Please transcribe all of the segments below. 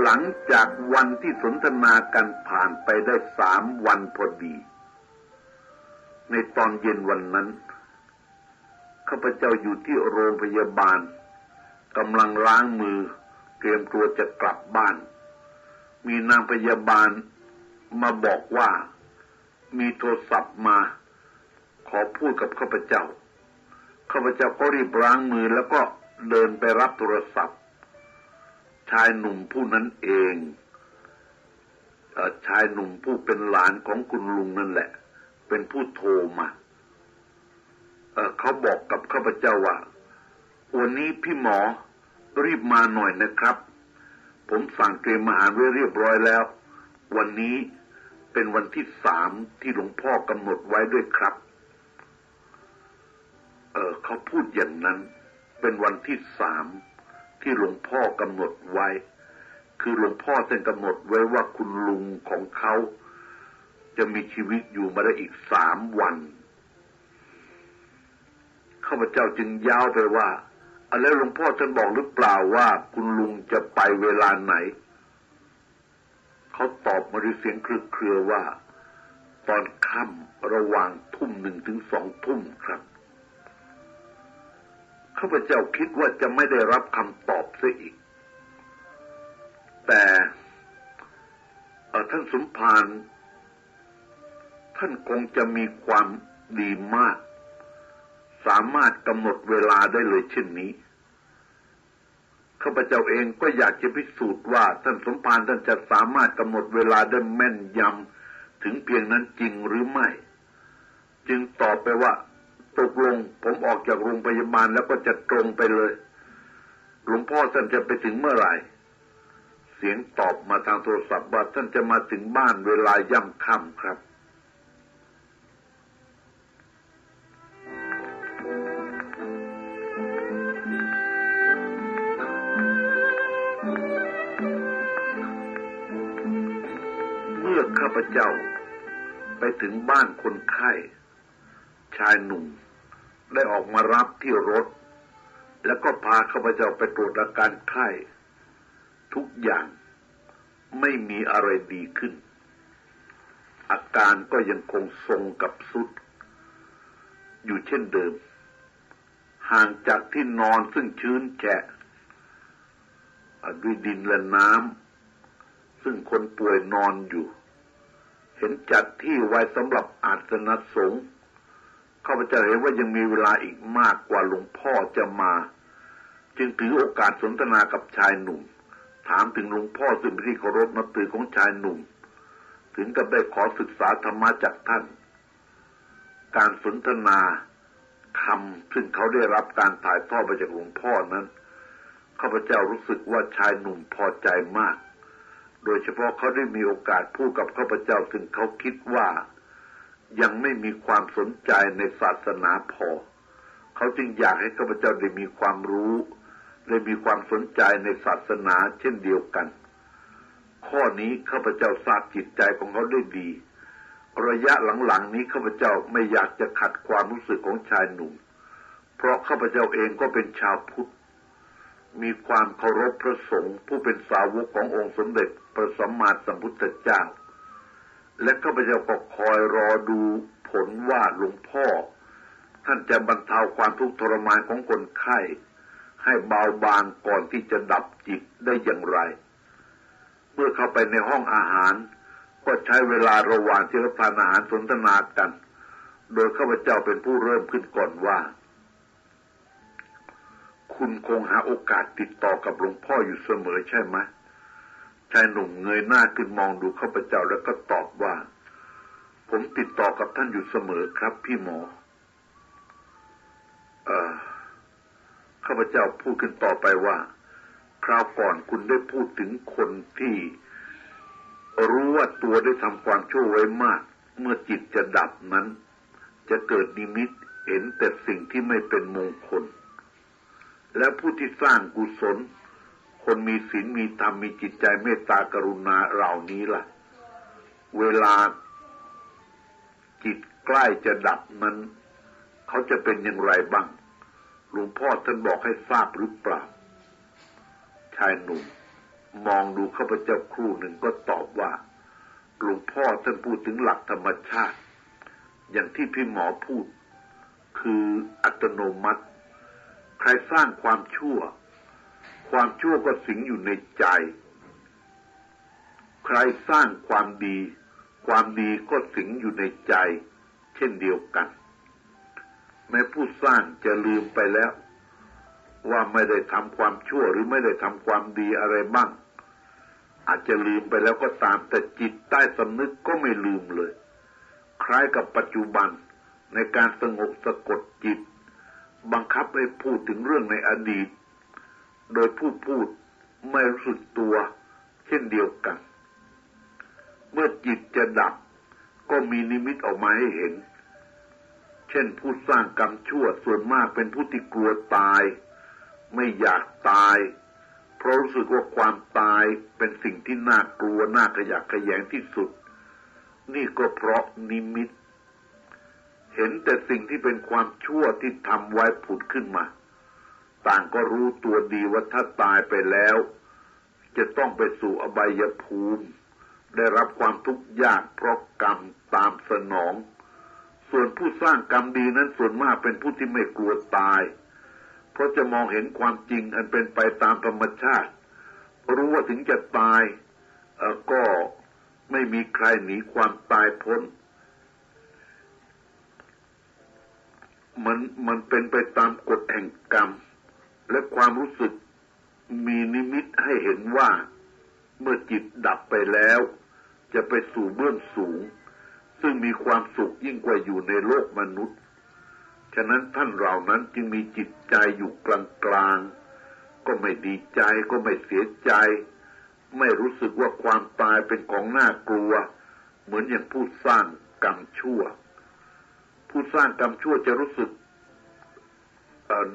หลังจากวันที่สนทนากันผ่านไปได้สามวันพอดี ในตอนเย็นวันนั้นข้าพเจ้าอยู่ที่โรงพยาบาลกำลังล้างมือเตรียมตัวจะกลับบ้าน มีนางพยาบาลมาบอกว่ามีโทรศัพท์มา ขอพูดกับข้าพเจ้าข้าพเจ้าก็รีบล้างมือแล้วก็เดินไปรับโทรศัพท์ ชายหนุ่มผู้นั้นเองอชายหนุ่มผู้เป็นหลานของคุณลุงนั่นแหละ เป็นผู้โทรมาเเขาบอกกับข้าพเจ้าว่า วันนี้พี่หมอรีบมาหน่อยนะครับ ผมสั่งเตรียมอาหารไว้เรียบร้อยแล้ว วันนี้เป็นวันที่สามที่หลวงพ่อกำหนดไว้ด้วยครับ เออเขาพูดอย่างนั้น เป็นวันที่สาม ที่หลวงพ่อกำหนดไว้ คือหลวงพ่อท่านกำหนดไว้ว่าคุณลุงของเขาจะมีชีวิตอยู่มาได้อีกสามวันข้าพเจ้าจึงยาวไปว่าแล้วหลวงพ่อท่านบอกหรือเปล่าว่าคุณลุงจะไปเวลาไหน เขาตอบมาด้วยเสียงเครือว่า ตอนค่ำระหว่างทุ่มหนึ่งถึงสองทุ่มครับ ข้าพเจ้าคิดว่าจะไม่ได้รับคำตอบเสียอีก แต่ท่านสมภารท่านคงจะมีความดีมาก สามารถกำหนดเวลาได้เลยเช่นนี้ข้าพเจ้าเองก็อยากจะพิสูจน์ว่าท่านสมภารท่านจะสามารถกำหนดเวลาได้แม่นยำถึงเพียงนั้นจริงหรือไม่ จึงตอบไปว่า ตกลงผมออกจากโรงพยาบาลแล้วก็จะตรงไปเลย หลวงพ่อท่านจะไปถึงเมื่อไหร่ เสียงตอบมาทางโทรศัพท์ว่าท่านจะมาถึงบ้านเวลาย่ำค่ำครับเมื่อข้าพเจ้าไปถึงบ้านคนไข้ายหนุ่ม ได้ออกมารับที่รถ แล้วก็พาข้าพเจ้าไปตรวจอาการไข้ ทุกอย่างไม่มีอะไรดีขึ้น อาการก็ยังคงทรงกับสุด อยู่เช่นเดิม ห่างจากที่นอนซึ่งชื้นแฉะด้วยดินและน้ำซึ่งคนป่วยนอนอยู่ เห็นจัดที่ไว้สำหรับอาสนะสงฆ์ ข้าพเจ้าเห็นว่ายังมีเวลาอีกมากกว่าหลวงพ่อจะมา จึงถือโอกาสสนทนากับชายหนุ่ม ถามถึงหลวงพ่อซึ่งเป็นที่เคารพนับถือของชายหนุ่ม ถึงกับได้ขอศึกษาธรรมะจากท่าน การสนทนาคำซึ่งเขาได้รับการถ่ายทอดมาจากหลวงพ่อนั้นข้าพเจ้ารู้สึกว่าชายหนุ่มพอใจมาก โดยเฉพาะเขาได้มีโอกาสพูดกับข้าพเจ้าถึงเขาคิดว่า ยังไม่มีความสนใจในศาสนาพอ เขาจึงอยากให้ข้าพเจ้าได้มีความรู้ ได้มีความสนใจในศาสนาเช่นเดียวกัน ข้อนี้ข้าพเจ้าทราบจิตใจของเขาได้ดี ระยะหลังๆนี้ข้าพเจ้าไม่อยากจะขัดความรู้สึกของชายหนุ่ม เพราะข้าพเจ้าเองก็เป็นชาวพุทธ มีความเคารพพระสงฆ์ผู้เป็นสาวกขององค์สมเด็จพระสัมมาสัมพุทธเจ้า และข้าพเจ้าก็คอยรอดูผลว่าหลวงพ่อ ท่านจะบรรเทาความทุกข์ทรมานของคนไข้ ให้เบาบางก่อนที่จะดับจิตได้อย่างไร เมื่อเข้าไปในห้องอาหาร ก็ใช้เวลาระหว่างที่รับทานอาหารสนทนากัน โดยข้าพเจ้าเป็นผู้เริ่มขึ้นก่อนว่า คุณคงหาโอกาสติดต่อกับหลวงพ่ออยู่เสมอใช่ไหม ชายหนุ่มเงยหน้าขึ้นมองดูข้าพเจ้าแล้วก็ตอบว่า ผมติดต่อกับท่านอยู่เสมอครับพี่หมอเออข้าพเจ้าพูดขึ้นต่อไปว่า คราวก่อนคุณได้พูดถึงคนที่ รู้ว่าตัวได้ทำความชั่วไว้มาก เมื่อจิตจะดับนั้น จะเกิดนิมิตเห็นแต่สิ่งที่ไม่เป็นมงคล และผู้ที่สร้างกุศล คนมีศีลมีธรรมมีจิตใจเมตตากรุณาเหล่านี้ล่ะ เวลาจิตใกล้จะดับนั้นเขาจะเป็นอย่างไรบ้างหลวงพ่อท่านบอกให้ทราบหรือเปล่า ชายหนุ่มมองดูข้าพเจ้าครู่หนึ่งก็ตอบว่าหลวงพ่อท่านพูดถึงหลักธรรมชาติ อย่างที่พี่หมอพูด คืออัตโนมัติ ใครสร้างความชั่ว ความชั่วก็สิงอยู่ในใจ ใครสร้างความดี ความดีก็สิงอยู่ในใจ เช่นเดียวกัน แม้ผู้สร้างจะลืมไปแล้ว ว่าไม่ได้ทำความชั่วหรือไม่ได้ทำความดีอะไรบ้าง อาจจะลืมไปแล้วก็ตามแต่จิตใต้สำนึกก็ไม่ลืมเลย คล้ายกับปัจจุบันในการสงบสะกดจิต บังคับให้พูดถึงเรื่องในอดีต โดยผู้พูดไม่รู้สึกตัวเช่นเดียวกัน เมื่อจิตจะดับก็มีนิมิตออกมาให้เห็น เช่นผู้สร้างกรรมชั่วส่วนมากเป็นผู้ที่กลัวตาย ไม่อยากตาย เพราะรู้สึกว่าความตายเป็นสิ่งที่น่ากลัวน่าขยะขยงที่สุด นี่ก็เพราะนิมิต เห็นแต่สิ่งที่เป็นความชั่วที่ทำไว้ผุดขึ้นมา ต่างก็รู้ตัวดีว่าถ้าตายไปแล้ว จะต้องไปสู่อบายภูมิ ได้รับความทุกข์ยากเพราะกรรมตามสนอง ส่วนผู้สร้างกรรมดีนั้นส่วนมากเป็นผู้ที่ไม่กลัวตาย เพราะจะมองเห็นความจริงอันเป็นไปตามธรรมชาติ รู้ว่าถึงจะตายก็ไม่มีใครหนีความตายพ้นมันมันเป็นไปตามกฎแห่งกรรม และความรู้สึกมีนิมิตให้เห็นว่า เมื่อจิตดับไปแล้ว จะไปสู่เบื้องสูง ซึ่งมีความสุขยิ่งกว่าอยู่ในโลกมนุษย์ ฉะนั้นท่านเรานั้นจึงมีจิตใจอยู่กลางๆก็ไม่ดีใจก็ไม่เสียใจ ไม่รู้สึกว่าความตายเป็นของน่ากลัว เหมือนอย่างผู้สร้างกรรมชั่ว ผู้สร้างกรรมชั่วจะรู้สึก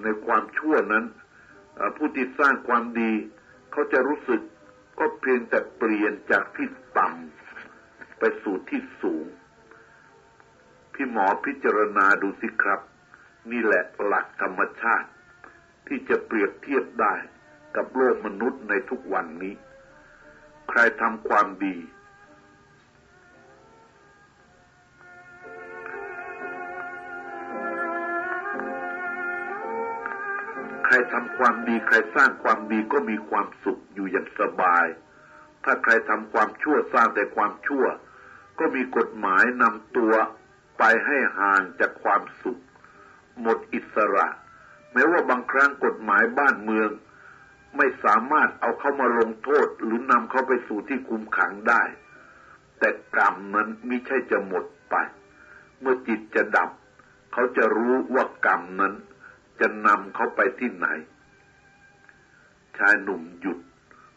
ในความชั่วนั้นผู้ที่สร้างความดีเขาจะรู้สึกก็เพียงแต่เปลี่ยนจากที่ต่ำไปสู่ที่สูง พี่หมอพิจารณาดูสิครับ นี่แหละหลักธรรมชาติ ที่จะเปรียบเทียบได้กับโลกมนุษย์ในทุกวันนี้ ใครทำความดี ทำความดีใครสร้างความดีก็มีความสุขอยู่อย่างสบาย ถ้าใครทำความชั่วสร้างแต่ความชั่ว ก็มีกฎหมายนำตัวไปให้ห่างจากความสุข หมดอิสระ แม้ว่าบางครั้งกฎหมายบ้านเมือง ไม่สามารถเอาเข้ามาลงโทษหรือนำเขาไปสู่ที่คุมขังได้ แต่กรรมนั้นมิใช่จะหมดไป เมื่อจิตจะดับ เขาจะรู้ว่ากรรมนั้น จะนำเขาไปที่ไหน ชายหนุ่มหยุด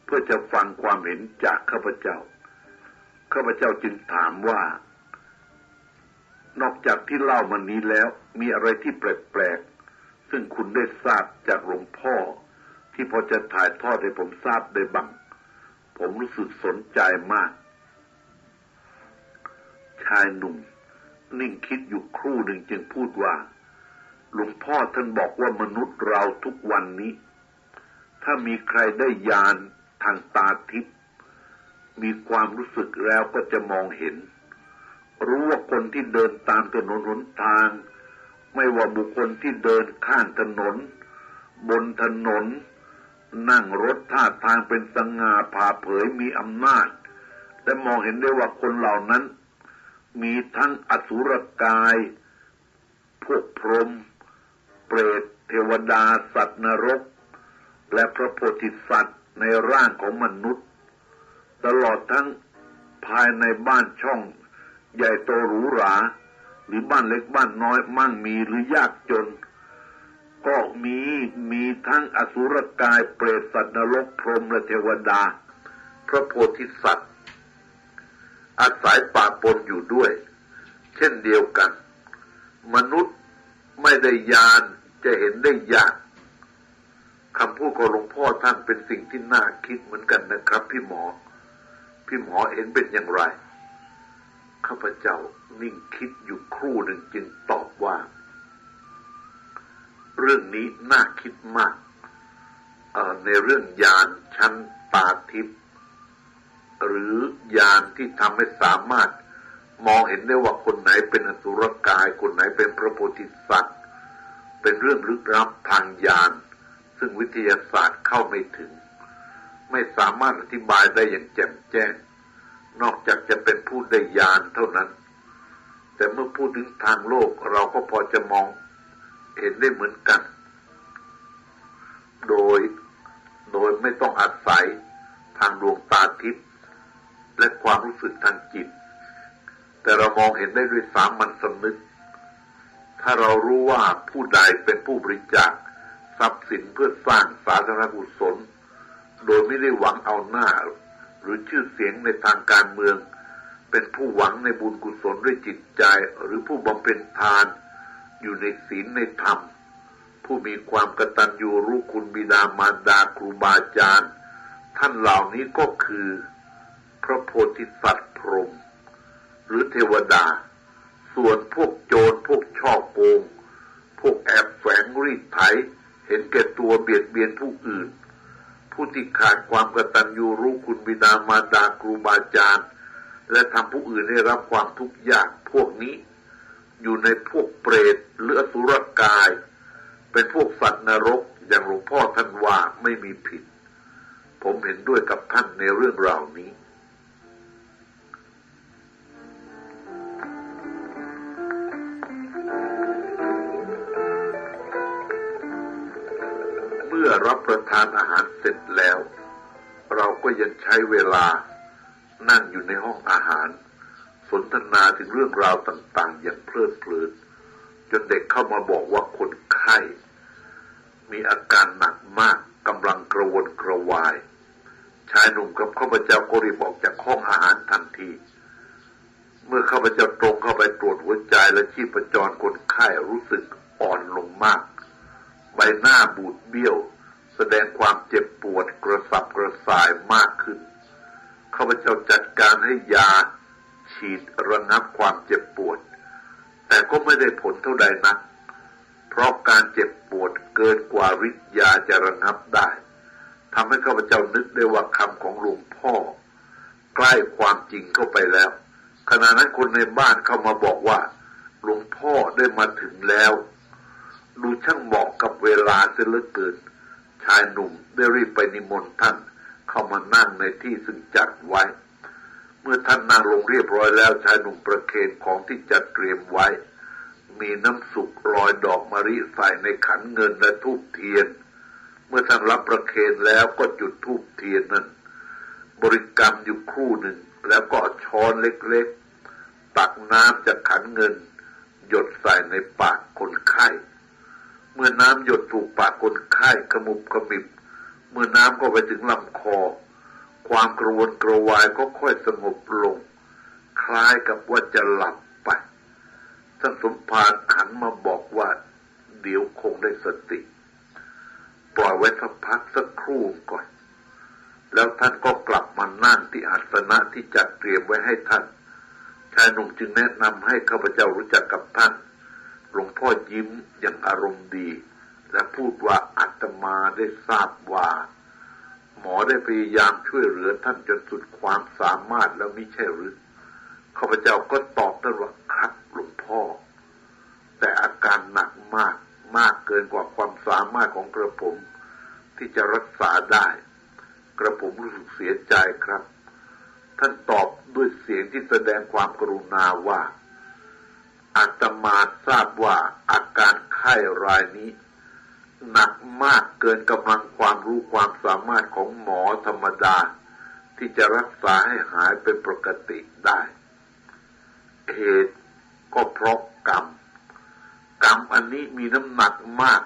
เพื่อจะฟังความเห็นจากข้าพเจ้า ข้าพเจ้าจึงถามว่า นอกจากที่เล่ามานี้แล้ว มีอะไรที่แปลกๆ ซึ่งคุณได้ทราบจากหลวงพ่อ ที่พอจะถ่ายทอดให้ผมทราบได้บ้าง ผมรู้สึกสนใจมาก ชายหนุ่ม นิ่งคิดอยู่ครู่หนึ่งจึงพูดว่า หลวงพ่อท่านบอกว่ามนุษย์เราทุกวันนี้ ถ้ามีใครได้ยานทางตาทิพย์มีความรู้สึกแล้วก็จะมองเห็น รู้ว่าคนที่เดินตามถนนหนทาง ไม่ว่าบุคคลที่เดินข้างถนน บนถนน นั่งรถท่าทางเป็นสง่าผ่าเผยมีอำนาจ และมองเห็นได้ว่าคนเหล่านั้น มีทั้งอสุรกาย พวกพรหม เปรตเทวดา สัตว์นรก และพระโพธิสัตว์ในร่างของมนุษย์ ตลอดทั้งภายในบ้านช่อง ใหญ่โตหรูหรา หรือบ้านเล็กบ้านน้อยมั่งมีหรือยากจน ก็มีมีทั้งอสุรกายเปรตสัตว์นรกพรหมและเทวดา พระโพธิสัตว์ อาศัยป่าปนอยู่ด้วย เช่นเดียวกัน มนุษย์ไม่ได้ยาน จะเห็นได้ยากคำพูดของหลวงพ่อท่านเป็นสิ่งที่น่าคิดเหมือนกันนะครับ พี่หมอ พี่หมอเห็นเป็นอย่างไรข้าพเจ้านิ่งคิดอยู่ครู่หนึ่งจึงตอบว่า เรื่องนี้น่าคิดมากในเรื่องยานชั้นตาทิพย์หรือยานที่ทำให้สามารถมองเห็นได้ว่าคนไหนเป็นอสุรกาย คนไหนเป็นพระโพธิสัตว์ เป็นเรื่องลึกลับทางญาณซึ่งวิทยาศาสตร์เข้าไม่ถึง ไม่สามารถอธิบายได้อย่างแจ่มแจ้ง นอกจากจะเป็นผู้ได้ญาณเท่านั้น แต่เมื่อพูดถึงทางโลกเราก็พอจะมองเห็นได้เหมือนกัน โดยโดยไม่ต้องอาศัยทางดวงตาทิพย์และความรู้สึกทางจิต แต่เรามองเห็นได้ด้วยสามัญสำนึก ถ้าเรารู้ว่าผู้ใดเป็นผู้บริจาคทรัพย์สินเพื่อสร้างสาธารณกุศล โดยไม่ได้หวังเอาหน้า หรือชื่อเสียงในทางการเมือง เป็นผู้หวังในบุญกุศลด้วยจิตใจ หรือผู้บำเพ็ญทาน อยู่ในศีลในธรรม ผู้มีความกตัญญูรู้คุณบิดามารดาครูบาอาจารย์ ท่านเหล่านี้ก็คือ พระโพธิสัตว์พรหมหรือเทวดา ส่วนพวกโจรพวกช่อโกง พวกแอบแฝงรีดไถ เห็นแก่ตัวเบียดเบียนผู้อื่น ผู้ที่ขาดความกตัญญูรู้คุณบิดามารดาครูบาอาจารย์ และทำผู้อื่นได้รับความทุกข์ยากพวกนี้ อยู่ในพวกเปรตหรือสุรกาย เป็นพวกสัตว์นรกอย่างหลวงพ่อท่านว่าไม่มีผิด ผมเห็นด้วยกับท่านในเรื่องราวนี้ อรับประทานอาหารเสร็จแล้ว เราก็ยังใช้เวลานั่งอยู่ในห้องอาหาร สนทนาถึงเรื่องราวต่างๆ อย่างเพลิดเพลิน จนเด็กเข้ามาบอกว่าคนไข้ มีอาการหนักมากกำลังกระวนกระวาย ชายหนุ่มกับข้าพเจ้าก็รีบออกจากห้องอาหารทันที เมื่อข้าพเจ้าตรงเข้าไปตรวจหัวใจและชีพจรคนไข้รู้สึกอ่อนลงมาก ใบหน้าบูดเบี้ยว แสดงความเจ็บปวดกระสับกระส่ายมากขึ้นข้าพเจ้าจัดการให้ยาฉีดระงับความเจ็บปวด แต่ก็ไม่ได้ผลเท่าใดนัก เพราะการเจ็บปวดเกินกว่าฤทธิ์ยาจะระงับได้ทำให้ข้าพเจ้านึกได้ว่าคำของหลวงพ่อ ใกล้ความจริงเข้าไปแล้ว ขณะนั้นคนในบ้านเข้ามาบอกว่าหลวงพ่อได้มาถึงแล้ว ดูช่างเหมาะกับเวลาเสียเหลือเกิน ชายหนุ่มได้รีบไปนิมนต์ท่านเข้ามานั่งในที่ซึ่งจัดไว้ เมื่อท่านนั่งลงเรียบร้อยแล้วชายหนุ่มประเคนของที่จัดเตรียมไว้ มีน้ำสุกลอยดอกมะริใส่ในขันเงินและทูบเทียน เมื่อท่านรับประเคนแล้วก็จุดธูปเทียนนั้น บริกรรมอยู่คู่หนึ่งแล้วก็ช้อนเล็กๆ ตักน้ำจากขันเงิน หยดใส่ในปากคนไข้ เมื่อน้ำหยดถูกปากคนไข้ขมุบขมิบ เมื่อน้ำก็ไปถึงลำคอ ความกระวนกระวายก็ค่อยสงบลง คล้ายกับว่าจะหลับไปท่านสมภารหันมาบอกว่า เดี๋ยวคงได้สติ ปล่อยไว้สักพักสักครู่ก่อน แล้วท่านก็กลับมานั่งที่อาสนะที่จัดเตรียมไว้ให้ท่านชายหนุ่มจึงแนะนำให้ข้าพเจ้ารู้จักกับท่าน หลวงพ่อยิ้มอย่างอารมณ์ดี และพูดว่าอาตมาได้ทราบว่า หมอได้พยายามช่วยเหลือท่านจนสุดความสามารถแล้วมิใช่หรือข้าพเจ้าก็ตอบท่านว่าครับหลวงพ่อ แต่อาการหนักมากมากเกินกว่าความสามารถของกระผม ที่จะรักษาได้ กระผมรู้สึกเสียใจครับ ท่านตอบด้วยเสียงที่แสดงความกรุณาว่า อาตมาทราบว่าอาการไข้รายนี้ หนักมากเกินกำลังความรู้ความสามารถของหมอธรรมดา ที่จะรักษาให้หายเป็นปกติได้ เหตุก็เพราะกรรม กรรมอันนี้มีน้ำหนักมาก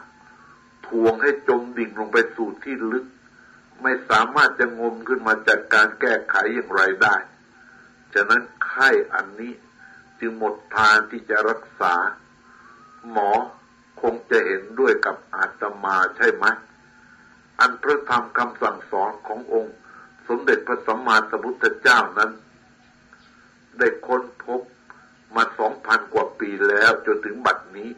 ทวงให้จมดิ่งลงไปสู่ที่ลึก ไม่สามารถจะงมขึ้นมาจากการแก้ไขอย่างไรได้ ฉะนั้นไข้อันนี้ จึงหมดทางที่จะรักษา หมอคงจะเห็นด้วยกับอาตมาใช่ไหมอันพระธรรมคำสั่งสอนขององค์ สมเด็จพระสัมมาสัมพุทธเจ้านั้น ได้ค้นพบมาสองพันกว่าปีแล้วจนถึงบัดนี้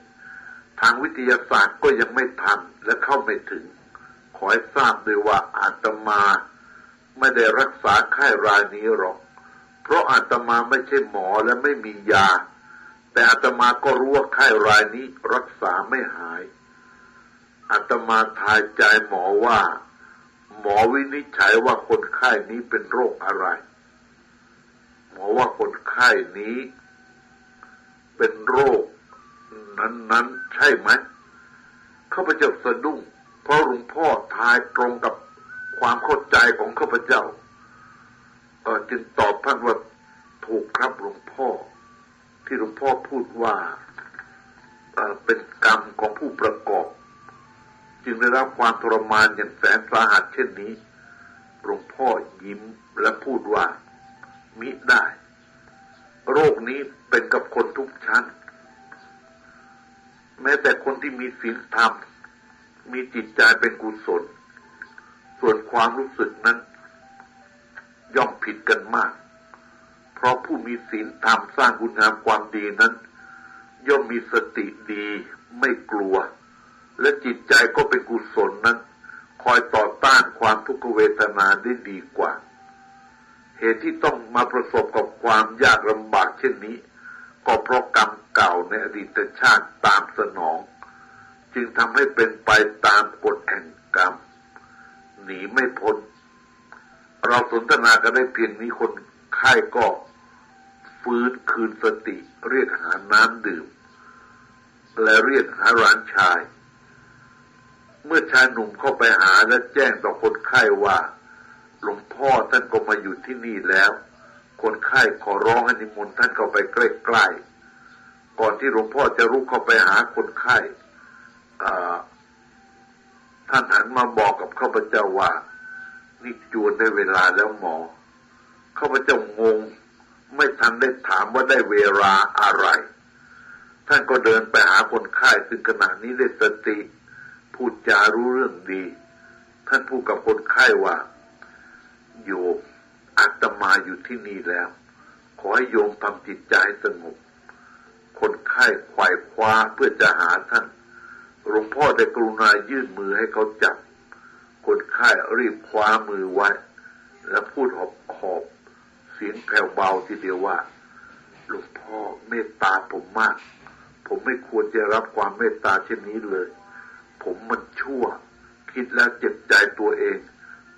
ทางวิทยาศาสตร์ก็ยังไม่ทันและเข้าไม่ถึง ขอให้ทราบด้วยว่าอาตมา ไม่ได้รักษาไข้รายนี้หรอก เพราะอาตมาไม่ใช่หมอและไม่มียา แต่อาตมาก็รู้ว่าไข้รายนี้รักษาไม่หายอาตมาทายใจหมอว่า หมอวินิจฉัยว่าคนไข้นี้เป็นโรคอะไร หมอว่าคนไข้นี้ เป็นโรค นั้นๆใช่ไหมข้าพเจ้าสะดุ้งเพราะหลวงพ่อทายตรงกับความเข้าใจของข้าพเจ้า จึงตอบท่านว่าถูกครับหลวงพ่อ ที่หลวงพ่อพูดว่าเป็นกรรมของผู้ประกอบ จึงได้รับความทรมานอย่างแสนสาหัสเช่นนี้หลวงพ่อยิ้มและพูดว่า มิได้ โรคนี้เป็นกับคนทุกชั้น แม้แต่คนที่มีศีลธรรม มีจิตใจเป็นกุศล ส่วนความรู้สึกนั้น ย่อมผิดกันมาก เพราะผู้มีศีลธรรมสร้างคุณงามความดีนั้น ย่อมมีสติดีไม่กลัว และจิตใจก็เป็นกุศลนั้น คอยต่อต้านความทุกขเวทนาได้ดีกว่า เหตุที่ต้องมาประสบกับความยากลำบากเช่นนี้ ก็เพราะกรรมเก่าในอดีตชาติตามสนอง จึงทำให้เป็นไปตามกฎแห่งกรรม หนีไม่พ้น เราสนทนากันได้เพียงนี้คนไข้ก็ฟื้นคืนสติ เรียกหาน้ำดื่ม และเรียกหาร้านชาย เมื่อชายหนุ่มเข้าไปหาและแจ้งต่อคนไข้ว่าหลวงพ่อท่านก็มาอยู่ที่นี่แล้ว คนไข้ขอร้องให้นิมนต์ท่านเข้าไปใกล้ๆก่อนที่หลวงพ่อจะรุกเข้าไปหาคนไข้ท่านหันมาบอกกับข้าพเจ้าว่า นี่จวนได้เวลาแล้วหมอข้าพเจ้างง ไม่ทันได้ถามว่าได้เวลาอะไร ท่านก็เดินไปหาคนไข้ซึ่งขณะนี้ได้สติ พูดจารู้เรื่องดี ท่านพูดกับคนไข้ว่าโยมอาตมาอยู่ที่นี่แล้ว ขอให้โยมทำจิตใจสงบ คนไข้ไขว่คว้าเพื่อจะหาท่านหลวงพ่อได้กรุณายื่นมือให้เขาจับ คนไข้รีบคว้ามือไว้ แล้วพูดหอบหอบ เสียงแผ่วเบาทีเดียวว่าหลวงพ่อเมตตาผมมาก ผมไม่ควรจะรับความเมตตาเช่นนี้เลย ผมมันชั่ว คิดแล้วเจ็บใจตัวเอง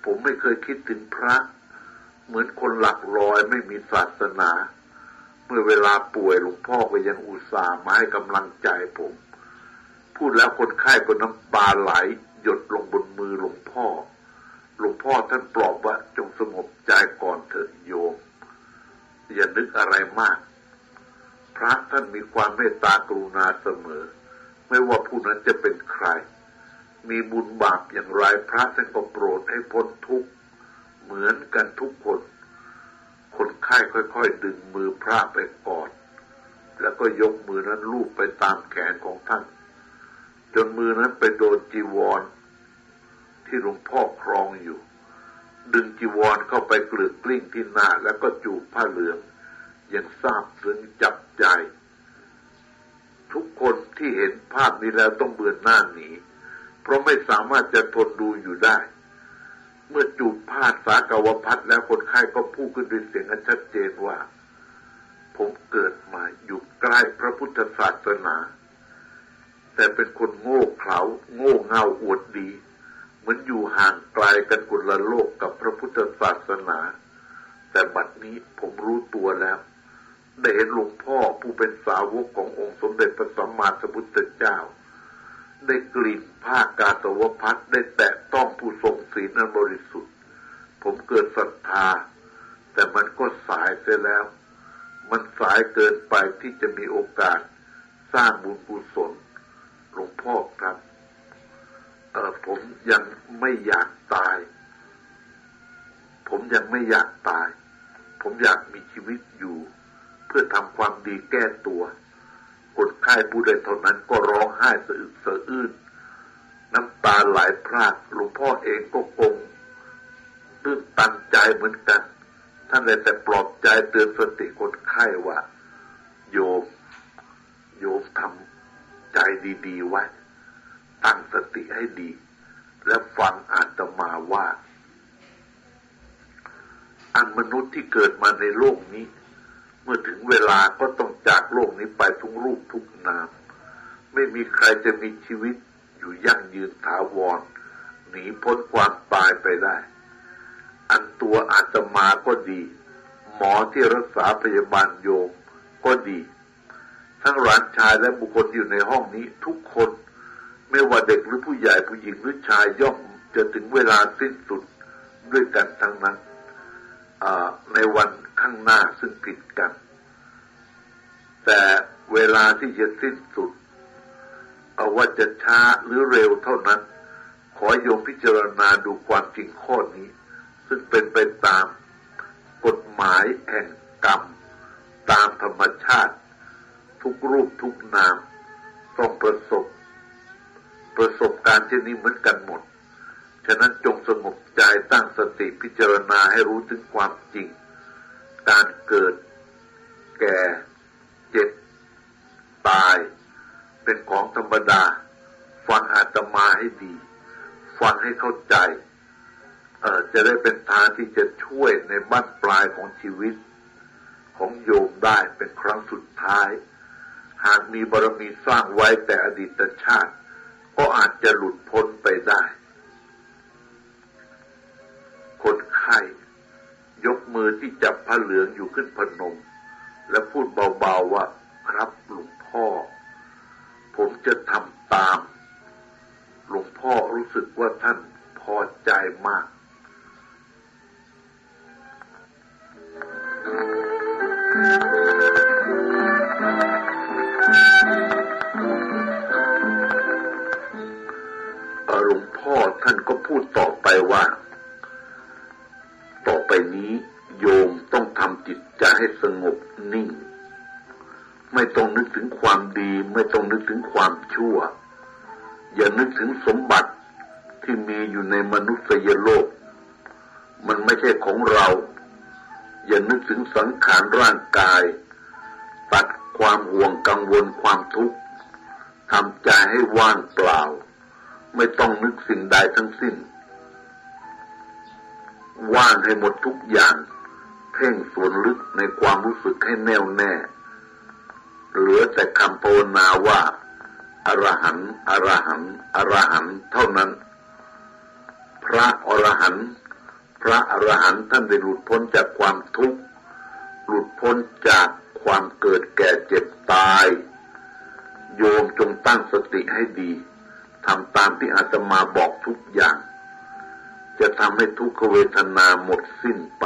ผมไม่เคยคิดถึงพระ เหมือนคนหลักลอยไม่มีศาสนา เมื่อเวลาป่วยหลวงพ่อก็ยังอุตส่าห์มาให้กำลังใจผม พูดแล้วคนไข้ก็น้ำตาไหล หยดลงบนมือหลวงพ่อ หลวงพ่อท่านปลอบว่าจงสงบใจก่อนเถิดโยม อย่านึกอะไรมาก พระท่านมีความเมตตากรุณาเสมอ ไม่ว่าผู้นั้นจะเป็นใคร มีบุญบาปอย่างไรพระท่านก็โปรดให้พ้นทุกข์ เหมือนกันทุกคน คนไข้ค่อย ๆ ดึงมือพระไปกอดแล้วก็ยกมือนั้นลูบไปตามแขนของท่าน จนมือนั้นไปโดนจีวร ที่หลวงพ่อครองอยู่ ดึงจีวรเข้าไปเกลือกกลิ้งที่หน้า แล้วก็จูบผ้าเหลืองยังทราบซึ้งจับใจ ทุกคนที่เห็นภาพนี้แล้วต้องเบือนหน้าหนีเพราะไม่สามารถจะทนดูอยู่ได้ เมื่อจูบผ้าสากาวพัดแล้วคนไข้ก็พูดขึ้นด้วยเสียงชัดเจนว่า ผมเกิดมาอยู่ใกล้พระพุทธศาสนา แต่เป็นคนโง่เขลาโง่เง่าอวดดี เหมือนอยู่ห่างไกลกันกุลโลกกับพระพุทธศาสนา แต่บัดนี้ผมรู้ตัวแล้ว ได้เห็นหลวงพ่อผู้เป็นสาวกขององค์สมเด็จพระสัมมาสัมพุทธเจ้า ได้กลิ่นผ้ากาสวพัดได้แตะต้องผู้ทรงศีลนั้นบริสุทธิ์ ผมเกิดศรัทธา แต่มันก็สายเสียแล้ว มันสายเกินไปที่จะมีโอกาสสร้างบุญกุศล ลวงพ่อครับเออผมยังไม่อยากตาย ผมยังไม่อยากตาย ผมอยากมีชีวิตอยู่ เพื่อทำความดีแก้ตัวคนไข้ผู้ใดเท่านั้นก็ร้องไห้สะอึกสะอื้นน้ำตาไหลพรากหลวงพ่อเองก็คงตื้นตันใจเหมือนกัน ท่านเลยแต่ปลอบใจเตือนสติคนไข้ว่า โยม โยมทำ ใจดีๆไว้ ตั้งสติให้ดี และฟังอาตมาว่า อันมนุษย์ที่เกิดมาในโลกนี้ เมื่อถึงเวลาก็ต้องจากโลกนี้ไปทุกรูปทุกนาม ไม่มีใครจะมีชีวิตอยู่ยั่งยืนถาวร หนีพ้นความตายไปได้ อันตัวอาตมาก็ดี หมอที่รักษาพยาบาลโยมก็ดี ทั้งหลานชายและบุคคลอยู่ในห้องนี้ ทุกคน ไม่ว่าเด็กหรือผู้ใหญ่ผู้หญิงหรือชายย่อมจะถึงเวลาสิ้นสุดด้วยกันทั้งนั้นในวันข้างหน้าซึ่งผิดกัน แต่เวลาที่จะสิ้นสุดเอาว่าจะช้าหรือเร็วเท่านั้น ขอโยมพิจารณาดูความจริงข้อนี้ ซึ่งเป็นไปตามกฎหมายแห่งกรรม ตามธรรมชาติ ทุกรูปทุกนามต้องประสบ ประสบการณ์เช่นนี้เหมือนกันหมด ฉะนั้นจงสงบใจตั้งสติพิจารณาให้รู้ถึงความจริง การเกิด แก่ เจ็บ ตาย เป็นของธรรมดา ฟังอาตมาให้ดี ฟังให้เข้าใจเออจะได้เป็นทางที่จะช่วยในบ้านปลายของชีวิต ของโยมได้เป็นครั้งสุดท้าย หากมีบารมีสร้างไว้แต่อดีตชาติ ก็อาจจะหลุดพ้นไปได้ คนไข้ยกมือที่จับผ้าเหลืองอยู่ขึ้นพนม และพูดเบาๆว่าครับหลวงพ่อ ผมจะทำตาม หลวงพ่อรู้สึกว่าท่านพอใจมากห ท่านก็พูดต่อไปว่า ต่อไปนี้โยมต้องทำจิตใจให้สงบนิ่ง ไม่ต้องนึกถึงความดี ไม่ต้องนึกถึงความชั่ว อย่านึกถึงสมบัติที่มีอยู่ในมนุษยโลก มันไม่ใช่ของเรา อย่านึกถึงสังขารร่างกาย ตัดความห่วงกังวลความทุกข์ทำใจให้ว่างเปล่า ไม่ต้องนึกสิ่งใดทั้งสิ้น ว่างให้หมดทุกอย่าง เพ่งส่วนลึกในความรู้สึกให้แน่วแน่ เหลือแต่คำภาวนาว่าอรหันต์อรหันต์อรหันต์เท่านั้น พระอรหันต์พระอรหันต์ท่านได้หลุดพ้นจากความทุกข์ หลุดพ้นจากความเกิดแก่เจ็บตาย โยมจงตั้งสติให้ดี ทำตามที่อาตมาบอกทุกอย่าง จะทำให้ทุกขเวทนาหมดสิ้นไป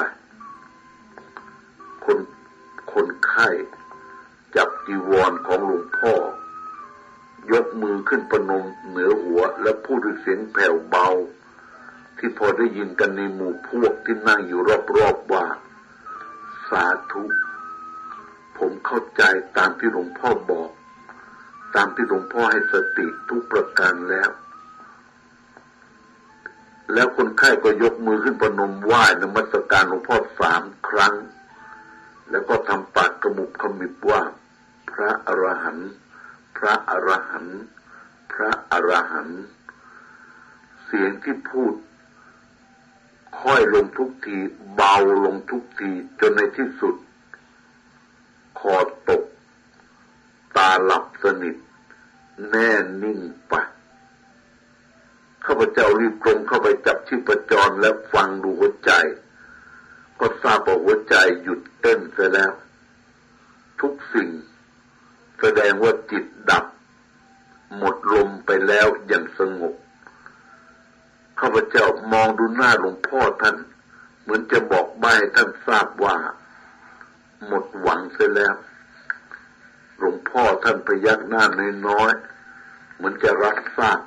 คนคนไข้จับจีวรของหลวงพ่อ ยกมือขึ้นประนมเหนือหัว และพูดด้วยเสียงแผ่วเบา ที่พอได้ยินกันในหมู่พวกที่นั่งอยู่รอบๆว่า สาธุ ผมเข้าใจตามที่หลวงพ่อบอก ตามที่หลวงพ่อให้สติทุกประการแล้ว แล้วคนไข้ก็ยกมือขึ้นประนมไหว้นมัสการหลวงพ่อสามครั้ง แล้วก็ทำปากกระมุบขมิบว่า พระอรหันต์พระอรหันต์พระอรหันต์เสียงที่พูด ค่อยลงทุกที เบาลงทุกที จนในที่สุด คอตก ตาหลับ สนิท แน่นิ่งไปข้าพเจ้ารีบตรงเข้าไปจับชีพจรและฟังดูหัวใจ ก็ทราบว่าหัวใจหยุดเต้นเสียแล้ว ทุกสิ่ง แสดงว่าจิตดับ หมดลมไปแล้วอย่างสงบข้าพเจ้ามองดูหน้าหลวงพ่อท่าน เหมือนจะบอกใบท่านทราบว่า หมดหวังเสียแล้ว พ่อท่านพยักหน้าน้อยๆเหมือนจะรับทราบ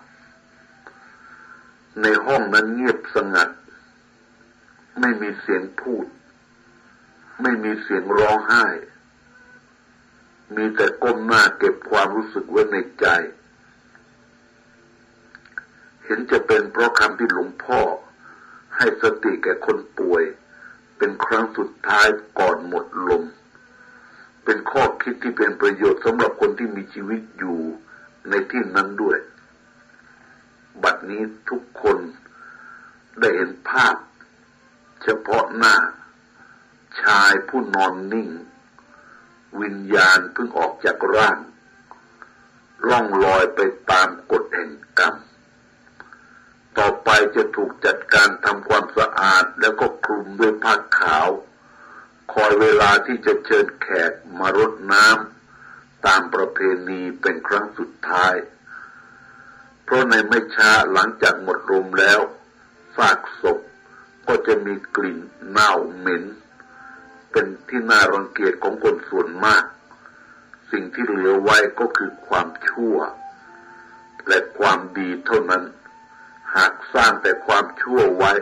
ในห้องนั้นเงียบสงัด ไม่มีเสียงพูด ไม่มีเสียงร้องไห้ มีแต่ก้มหน้าเก็บความรู้สึกไว้ในใจ เห็นจะเป็นเพราะคำที่หลวงพ่อ ให้สติแก่คนป่วย เป็นครั้งสุดท้ายก่อนหมดลม เป็นข้อคิดที่เป็นประโยชน์สำหรับคนที่มีชีวิตอยู่ในที่นั้นด้วย บัดนี้ทุกคนได้เห็นภาพ เฉพาะหน้า ชายผู้นอนนิ่ง วิญญาณเพิ่งออกจากร่าง ล่องลอยไปตามกฎแห่งกรรม ต่อไปจะถูกจัดการทำความสะอาดแล้วก็คลุมด้วยผ้าขาว คอยเวลาที่จะเชิญแขกมารดน้ำตามประเพณีเป็นครั้งสุดท้าย เพราะในไม่ช้าหลังจากหมดลมแล้วซากศพก็จะมีกลิ่นเน่าเหม็น เป็นที่น่ารังเกียจของคนส่วนมาก สิ่งที่เหลือไว้ก็คือความชั่ว และความดีเท่านั้น หากสร้างแต่ความชั่วไว้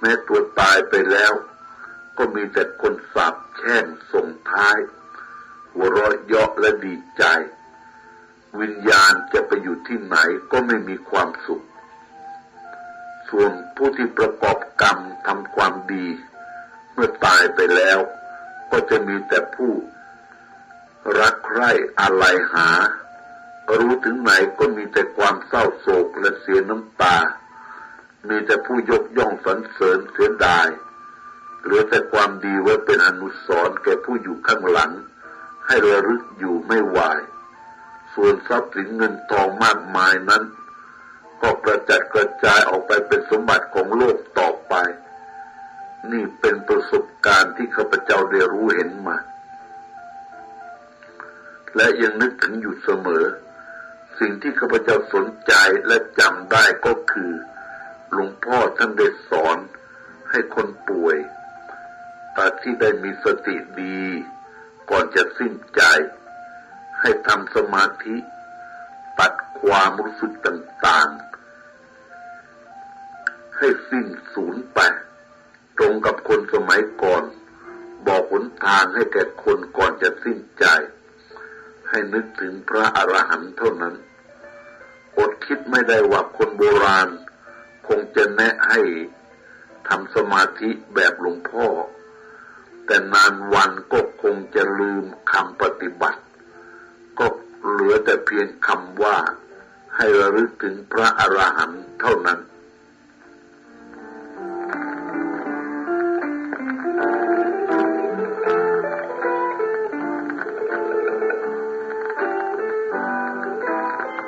แม้ตัวตายไปแล้ว ก็มีแต่คนสาบแช่งส่งท้าย หัวเราะเยาะและดีใจ วิญญาณจะไปอยู่ที่ไหนก็ไม่มีความสุข ส่วนผู้ที่ประกอบกรรมทำความดี เมื่อตายไปแล้ว ก็จะมีแต่ผู้ รักใคร่อะไรหา รู้ถึงไหนก็มีแต่ความเศร้าโศกและเสียน้ำตา มีแต่ผู้ยกย่องสรรเสริญเสียดาย เหลือแต่ความดีไว้เป็นอนุสรณ์แก่ผู้อยู่ข้างหลัง ให้ระลึกอยู่ไม่ไหวส่วนทรัพย์สินเงินทองมากมายนั้น ก็กระจัดกระจายออกไปเป็นสมบัติของโลกต่อไป นี่เป็นประสบการณ์ที่ข้าพเจ้าได้รู้เห็นมา และยังนึกถึงอยู่เสมอ สิ่งที่ข้าพเจ้าสนใจและจำได้ก็คือหลวงพ่อท่านได้สอนให้คนป่วยาที่ได้มีสติดี ก่อนจะสิ้นใจ ให้ทำสมาธิตัดความรู้สึกต่างๆ ให้สิ้นศูนย์ไป ตรงกับคนสมัยก่อน บอกหนทางให้แก่คนก่อนจะสิ้นใจ ให้นึกถึงพระอรหันต์เท่านั้น อดคิดไม่ได้ว่าคนโบราณ คงจะแนะให้ทำสมาธิแบบหลวงพ่อ แต่นานวันก็คงจะลืมคำปฏิบัติ ก็เหลือแต่เพียงคำว่าให้ระลึกถึงพระอรหันต์เท่านั้น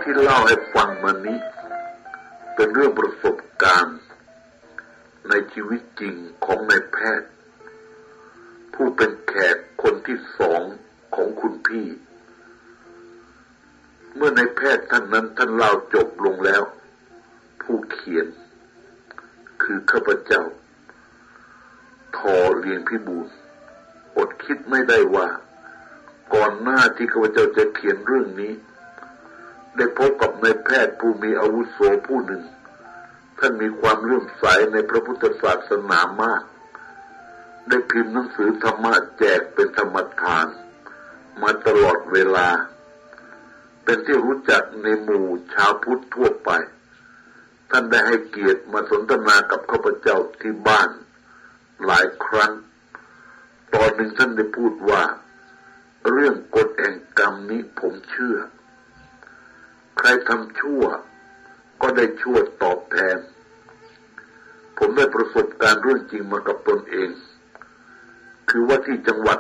ที่เล่าให้ฟังมานี้ เป็นเรื่องประสบการณ์ ในชีวิตจริง ผู้มีอาวุโสผู้หนึ่ง ท่านมีความเลื่อมใสในพระพุทธศาสนามาก ได้พิมพ์หนังสือธรรมะแจกเป็นธรรมทาน มาตลอดเวลา เป็นที่รู้จักในหมู่ชาวพุทธทั่วไป ท่านได้ให้เกียรติมาสนทนากับข้าพเจ้าที่บ้าน หลายครั้ง ตอนหนึ่งท่านได้พูดว่า เรื่องกฎแห่งกรรมนี้ผมเชื่อ ใครทำชั่ว ก็ได้ชั่วตอบแทน ผมได้ประสบการณ์เรื่องจริงมากับตนเอง คือว่าที่จังหวัด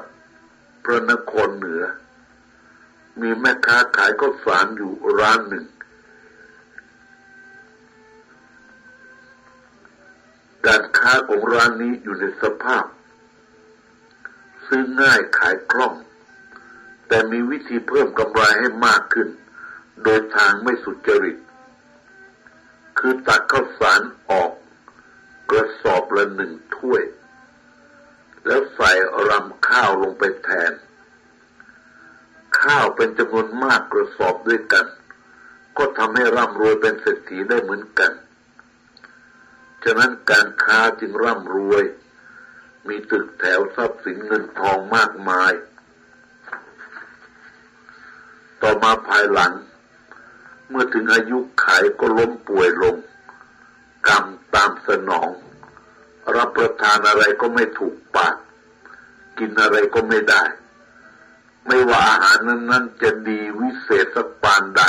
พระนครเหนือ มีแม่ค้าขายข้าวสารอยู่ร้านหนึ่ง การค้าของร้านนี้อยู่ในสภาพ ซื้อง่ายขายคล่อง แต่มีวิธีเพิ่มกำไรให้มากขึ้น โดยทางไม่สุจริต คือตักข้าวสารออกกระสอบละหนึ่งถ้วย แล้วใส่รำข้าวลงไปแทน ข้าวเป็นจำนวนมากกระสอบด้วยกัน ก็ทำให้ร่ำรวยเป็นเศรษฐีได้เหมือนกัน ฉะนั้นการค้าจึงร่ำรวย มีตึกแถวทรัพย์สินเงินทองมากมาย ต่อมาภายหลัง เมื่อถึงอายุไขก็ล้มป่วยลง กรรมตามสนอง รับประทานอะไรก็ไม่ถูกปาก กินอะไรก็ไม่ได้ ไม่ว่าอาหารนั้นๆจะดีวิเศษสักปานใด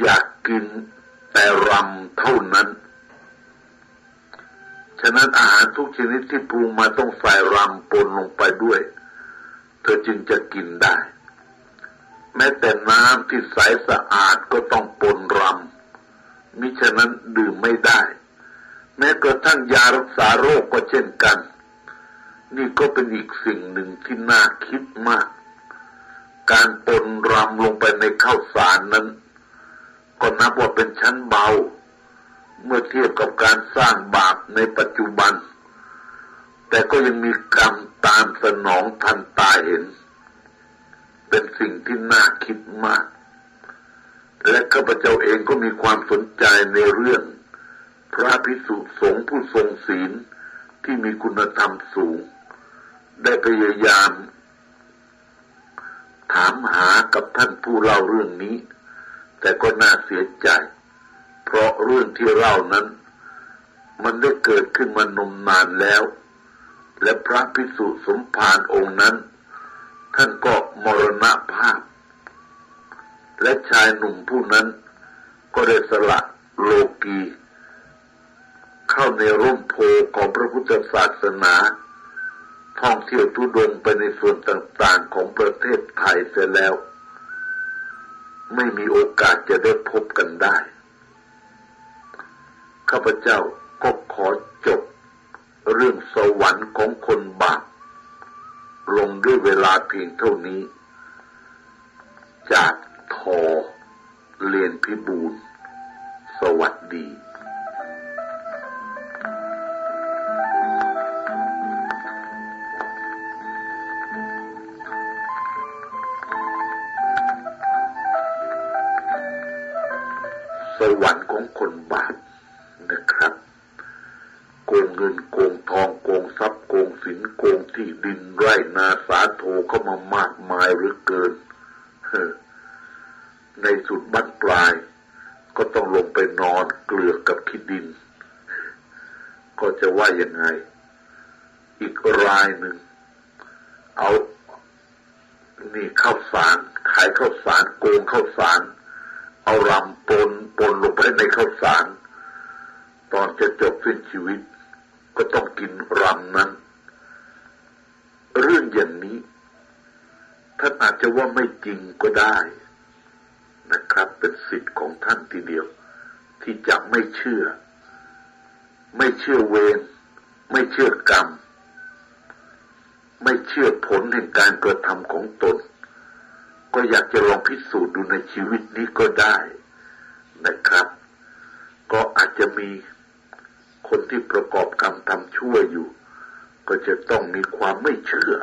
อยากกินแต่รำเท่านั้น ฉะนั้นอาหารทุกชนิดที่ปรุงมาต้องใส่รำปนลงไปด้วย เธอจึงจะกินได้ แม้แต่น้ำที่ใสสะอาดก็ต้องปนรำมิฉะนั้นดื่มไม่ได้ แม้กระทั่งยารักษาโรคก็เช่นกัน นี่ก็เป็นอีกสิ่งหนึ่งที่น่าคิดมาก การปนรำลงไปในข้าวสารนั้น ก็นับว่าเป็นชั้นเบา เมื่อเทียบกับการสร้างบาปในปัจจุบัน แต่ก็ยังมีกรรมตามสนองทันตาเห็น เป็นสิ่งที่น่าคิดมาก และข้าพเจ้าเองก็มีความสนใจในเรื่อง พระพิสุสงฆ์ผู้ทรงศีลที่มีคุณธรรมสูง ได้พยายาม ถามหากับท่านผู้เล่าเรื่องนี้ แต่ก็น่าเสียใจ เพราะเรื่องที่เล่านั้น มันได้เกิดขึ้นมานมนานแล้ว และพระพิสุสมภารองค์นั้น ท่านก็มรณภาพ และชายหนุ่มผู้นั้นก็ได้สละโลกี เข้าในร่มโพของพระพุทธศาสนา ท่องเที่ยวทุดงไปในส่วนต่างๆของประเทศไทยเสียแล้ว ไม่มีโอกาสจะได้พบกันได้ ข้าพเจ้าก็ขอจบเรื่องสวรรค์ของคนบาป ลงด้วยเวลาเพียงเท่านี้ จากทอเรียนพิบูลสวัสดีสวรรค์ของคนบาปนะครับโกงเงินโกงทองโกงทรัพย์โกงสินโกงที่ดินไร่นาสาโทเข้ามามากมายหรือเกินในสุดบั้นปลาย ก็ต้องลงไปนอนเกลือกกับขี้ดิน ก็จะว่ายังไง อีกรายหนึ่ง เอานี่ข้าวสารขายข้าวสารโกงข้าวสาร เอารำปนปนลงไปในข้าวสารตอนจะจบสิ้นชีวิต ก็ต้องกินรำนั้น เรื่องอย่างนี้ท่านอาจจะว่าไม่จริงก็ได้นะครับ เป็นสิทธิ์ของท่านทีเดียว ที่จะไม่เชื่อ ไม่เชื่อเวรไม่เชื่อกรรม ไม่ เชื่อผลแห่งการกระทำของตน ก็อยากจะลองพิสูจน์ดูในชีวิตนี้ก็ได้นะครับ ก็อาจจะมีคนที่ประกอบกรรมทำชั่วอยู่ ก็จะต้องมีความไม่เชื่อ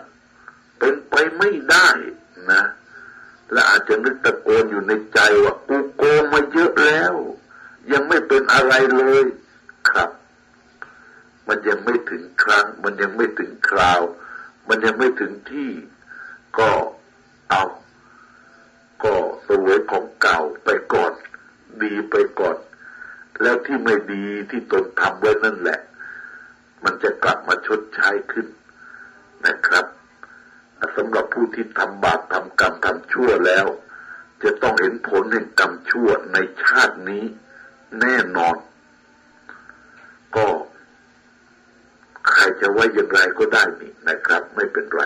เป็นไปไม่ได้นะ และอาจจะนึกตะโกนอยู่ในใจว่ากูโกงมาเยอะแล้ว ยังไม่เป็นอะไรเลยครับ มันยังไม่ถึงครั้ง มันยังไม่ถึงคราว มันยังไม่ถึงที่ก็เอาก็สวยของเก่าไปก่อนดีไปก่อน แล้วที่ไม่ดีที่ตนทำไว้นั่นแหละ มันจะกลับมาชดใช้ขึ้นนะครับสำหรับผู้ที่ทำบาปทำกรรมทำชั่วแล้ว จะต้องเห็นผลแห่งกรรมชั่วในชาตินี้แน่นอน ก็ ใครจะไว้อย่างไรก็ได้นี่นะครับ ไม่เป็นไร